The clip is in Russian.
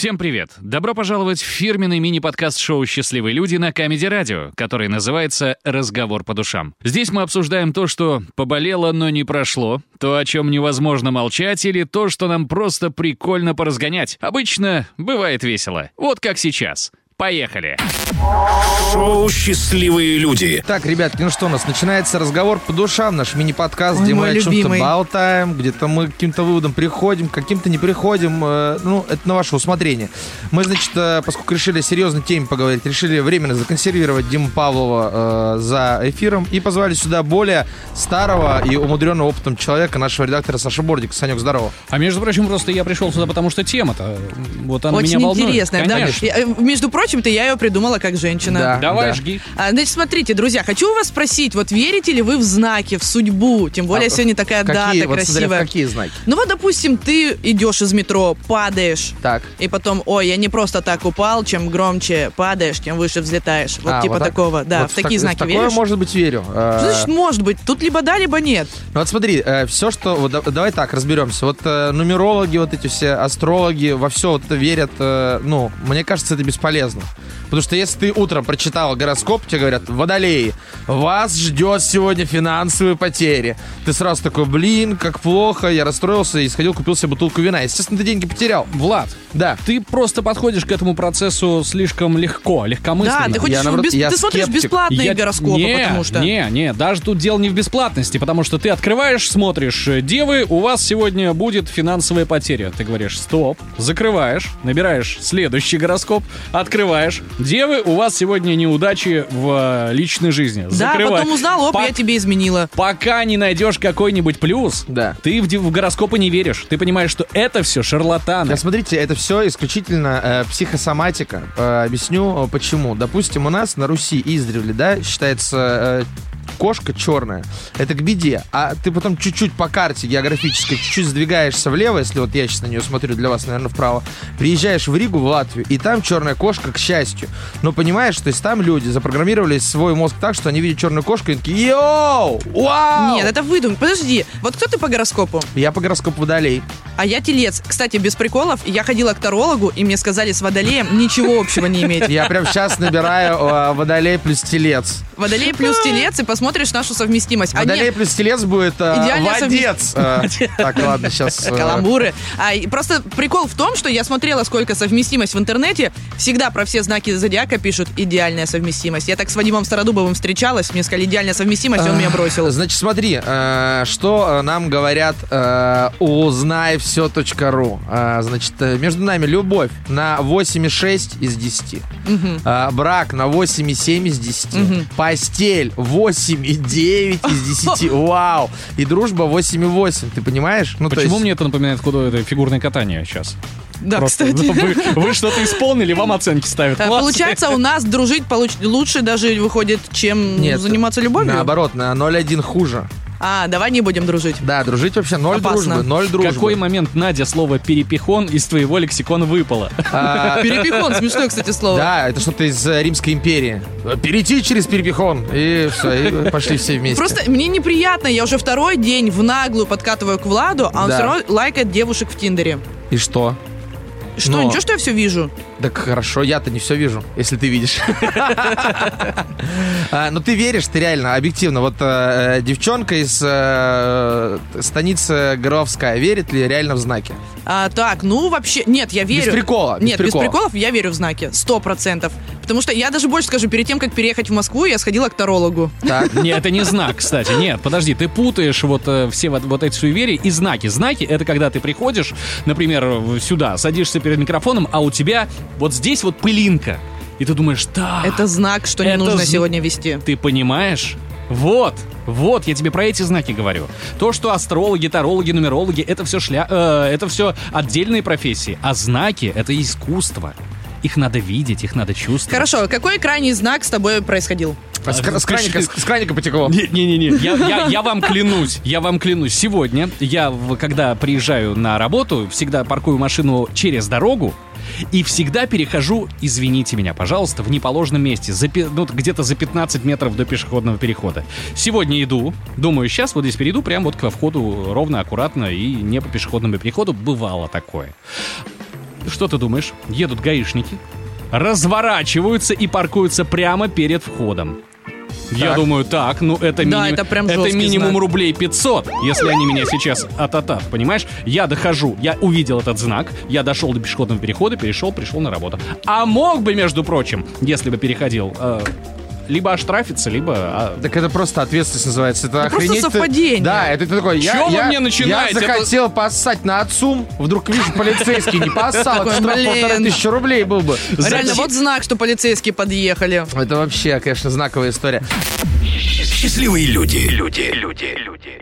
Всем привет! Добро пожаловать в фирменный мини-подкаст шоу «Счастливые люди» на Камеди Радио, который называется «Разговор по душам». Здесь мы обсуждаем то, что поболело, но не прошло, то, о чем невозможно молчать, или то, что нам просто прикольно поразгонять. Обычно бывает весело. Вот как сейчас. Поехали! Шоу «Счастливые люди». Так, ребятки, ну что, у нас начинается разговор по душам, наш мини-подкаст, Ой, где мы о чем-то любимый. болтаем, где-то мы к каким-то выводам приходим, к каким-то не приходим. э, ну, это на ваше усмотрение. Мы, значит, э, поскольку решили о серьезной теме поговорить, решили временно законсервировать Диму Павлова э, за эфиром и позвали сюда более старого и умудренного опытом человека, нашего редактора Саша Бордик. Санек, здорово. А между прочим, просто я пришел сюда, потому что тема-то, вот она Очень меня волнует. интересная, да. Конечно. Я, э, прочим-то, я ее придумала как женщина. Да. Давай, жги. А, значит, смотрите, друзья, хочу у вас спросить, вот верите ли вы в знаки, в судьбу? Тем более А, сегодня такая Какие, дата вот смотря в красивая. какие знаки? Ну вот, допустим, ты идешь из метро, падаешь, Так. и потом, ой, я не просто так упал, чем громче падаешь, тем выше взлетаешь. Вот А, типа так? такого, да. Вот в такие так- знаки такое, веришь? может быть, верю. Э, Что значит может быть? Тут либо да, либо нет. Ну вот смотри, все, что... Вот, да- давай так, разберемся. Вот э, нумерологи, вот эти все астрологи во все вот это верят. э, ну, мне кажется, это бесполезно. Bonjour. Потому что если ты утром прочитал гороскоп, тебе говорят, водолеи, вас ждет сегодня финансовые потери. Ты сразу такой, блин, как плохо, я расстроился и сходил, купил себе бутылку вина. Естественно, ты деньги потерял. Влад, Да. ты просто подходишь к этому процессу слишком легко, легкомысленно. Да, ты хочешь, наоборот, бес- я ты смотришь скептик. бесплатные Я- гороскопы, не, потому что... Не, не, даже тут дело не в бесплатности, потому что ты открываешь, смотришь, э, девы, у вас сегодня будет финансовая потеря. Ты говоришь, стоп, закрываешь, набираешь следующий гороскоп, открываешь, девы, у вас сегодня неудачи в э, личной жизни. Да, Закрывай. потом узнал, оп, По- я тебе изменила. Пока не найдешь какой-нибудь плюс, Да. ты в, в гороскопы не веришь. Ты понимаешь, что это все шарлатаны. Да, смотрите, это все исключительно э, психосоматика. Э, объясню, э, почему. Допустим, у нас на Руси издревле, да, считается э, кошка черная. Это к беде. А ты потом чуть-чуть по карте географической, чуть-чуть сдвигаешься влево, если вот я сейчас на нее смотрю, для вас, наверное, вправо, приезжаешь в Ригу, в Латвию, и там черная кошка, к счастью. Но понимаешь, то есть там люди запрограммировали свой мозг так, что они видят черную кошку и такие, йоу, вау! Нет, это выдум. Подожди, вот кто ты по гороскопу? Я по гороскопу водолей. А я телец. Кстати, без приколов, я ходила к тарологу, и мне сказали, с водолеем ничего общего не иметь. Я прям сейчас набираю э, водолей плюс телец. Водолей плюс телец, и посмотришь нашу совместимость. А Водолей нет, плюс телец будет э, водец. Э, так, ладно, сейчас... Каламбуры. А, просто прикол в том, что я смотрела, сколько совместимость в интернете. Всегда про все знаки зодиака пишут идеальная совместимость. Я так с Вадимом Стародубовым встречалась, мне сказали идеальная совместимость, он меня бросил. Значит, смотри, э, что э, нам говорят э, узнайвсё.ру. Э, значит, э, между нами любовь на 8,6 из 10. Э, брак на 8,7 из 10. Постель 8,9 из 10. Вау! И дружба 8,8. Ты понимаешь? Ну, Почему есть- мне это напоминает куда это фигурное катание сейчас? Да, Просто кстати. Вы, вы что-то исполнили, вам оценки ставят. А. Получается, у нас дружить получ- лучше даже выходит, чем Нет, заниматься любовью. Наоборот, на 0,1 хуже. А, давай не будем дружить. Да, дружить вообще ноль Опасно. дружбы, ноль В дружбы. какой момент, Надя, слово «перепихон» из твоего лексикона выпало? А, Перепихон, смешное, кстати, слово. Да, это что-то из э, Римской империи. Перейти через Перепихон. И все, и пошли все вместе. Просто мне неприятно, я уже второй день в наглую подкатываю к Владу, а он Да. все равно лайкает девушек в Тиндере. И что? Что, Но- ничего, что я все вижу? Так хорошо, я-то не все вижу, если ты видишь. А, Ну ты веришь, ты реально, объективно. Вот э, э, девчонка из станицы Горовская верит ли реально в знаки? А, так, ну вообще, нет, я верю. прикола, без Нет, прикола. без приколов я верю в знаки, сто процентов. Потому что я даже больше скажу, перед тем, как переехать в Москву, я сходила к тарологу. Так. Нет, это не знак, кстати. Нет, подожди, ты путаешь вот э, все вот, вот эти суеверия и знаки. Знаки — это когда ты приходишь, например, сюда, садишься перед микрофоном, а у тебя вот здесь вот пылинка. И ты думаешь, да, Это знак, что не нужно з- сегодня вести. ты понимаешь? Вот, вот, я тебе про эти знаки говорю. То, что астрологи, тарологи, нумерологи, это все шля... э, это все отдельные профессии, а знаки — это искусство. Их надо видеть, их надо чувствовать. Хорошо, какой крайний знак с тобой происходил? А с, кра- с краника, с, с краника потекло. Не-не-не, я, я, я вам клянусь, я вам клянусь. Сегодня я, когда приезжаю на работу, всегда паркую машину через дорогу и всегда перехожу, извините меня, пожалуйста, в неположенном месте, за, ну, где-то за 15 метров до пешеходного перехода. Сегодня иду, думаю, сейчас вот здесь перейду, прям вот к входу ровно, аккуратно и не по пешеходному переходу. Бывало такое. что ты думаешь? Едут гаишники, разворачиваются и паркуются прямо перед входом. Я думаю, так, ну это, Да, миним- это прям это жесткий минимум знак. рублей 500, если они меня сейчас ататат, понимаешь? Я дохожу, я увидел этот знак, я дошел до пешеходного перехода, перешел, пришел на работу. А мог бы, между прочим, если бы переходил, э, либо оштрафиться, либо... а, Так это просто ответственность называется. Это просто охренеть. ты- совпадение. Да, это ты такой, я, Чё вы я, мне начинаете? я захотел поссать на отцум, вдруг вижу полицейский, не поссал, это Такой, штраф блин. полторы тысячи рублей был бы. Реально, вот знак, что полицейские подъехали. Это вообще, конечно, знаковая история. Счастливые люди. Люди, люди, люди.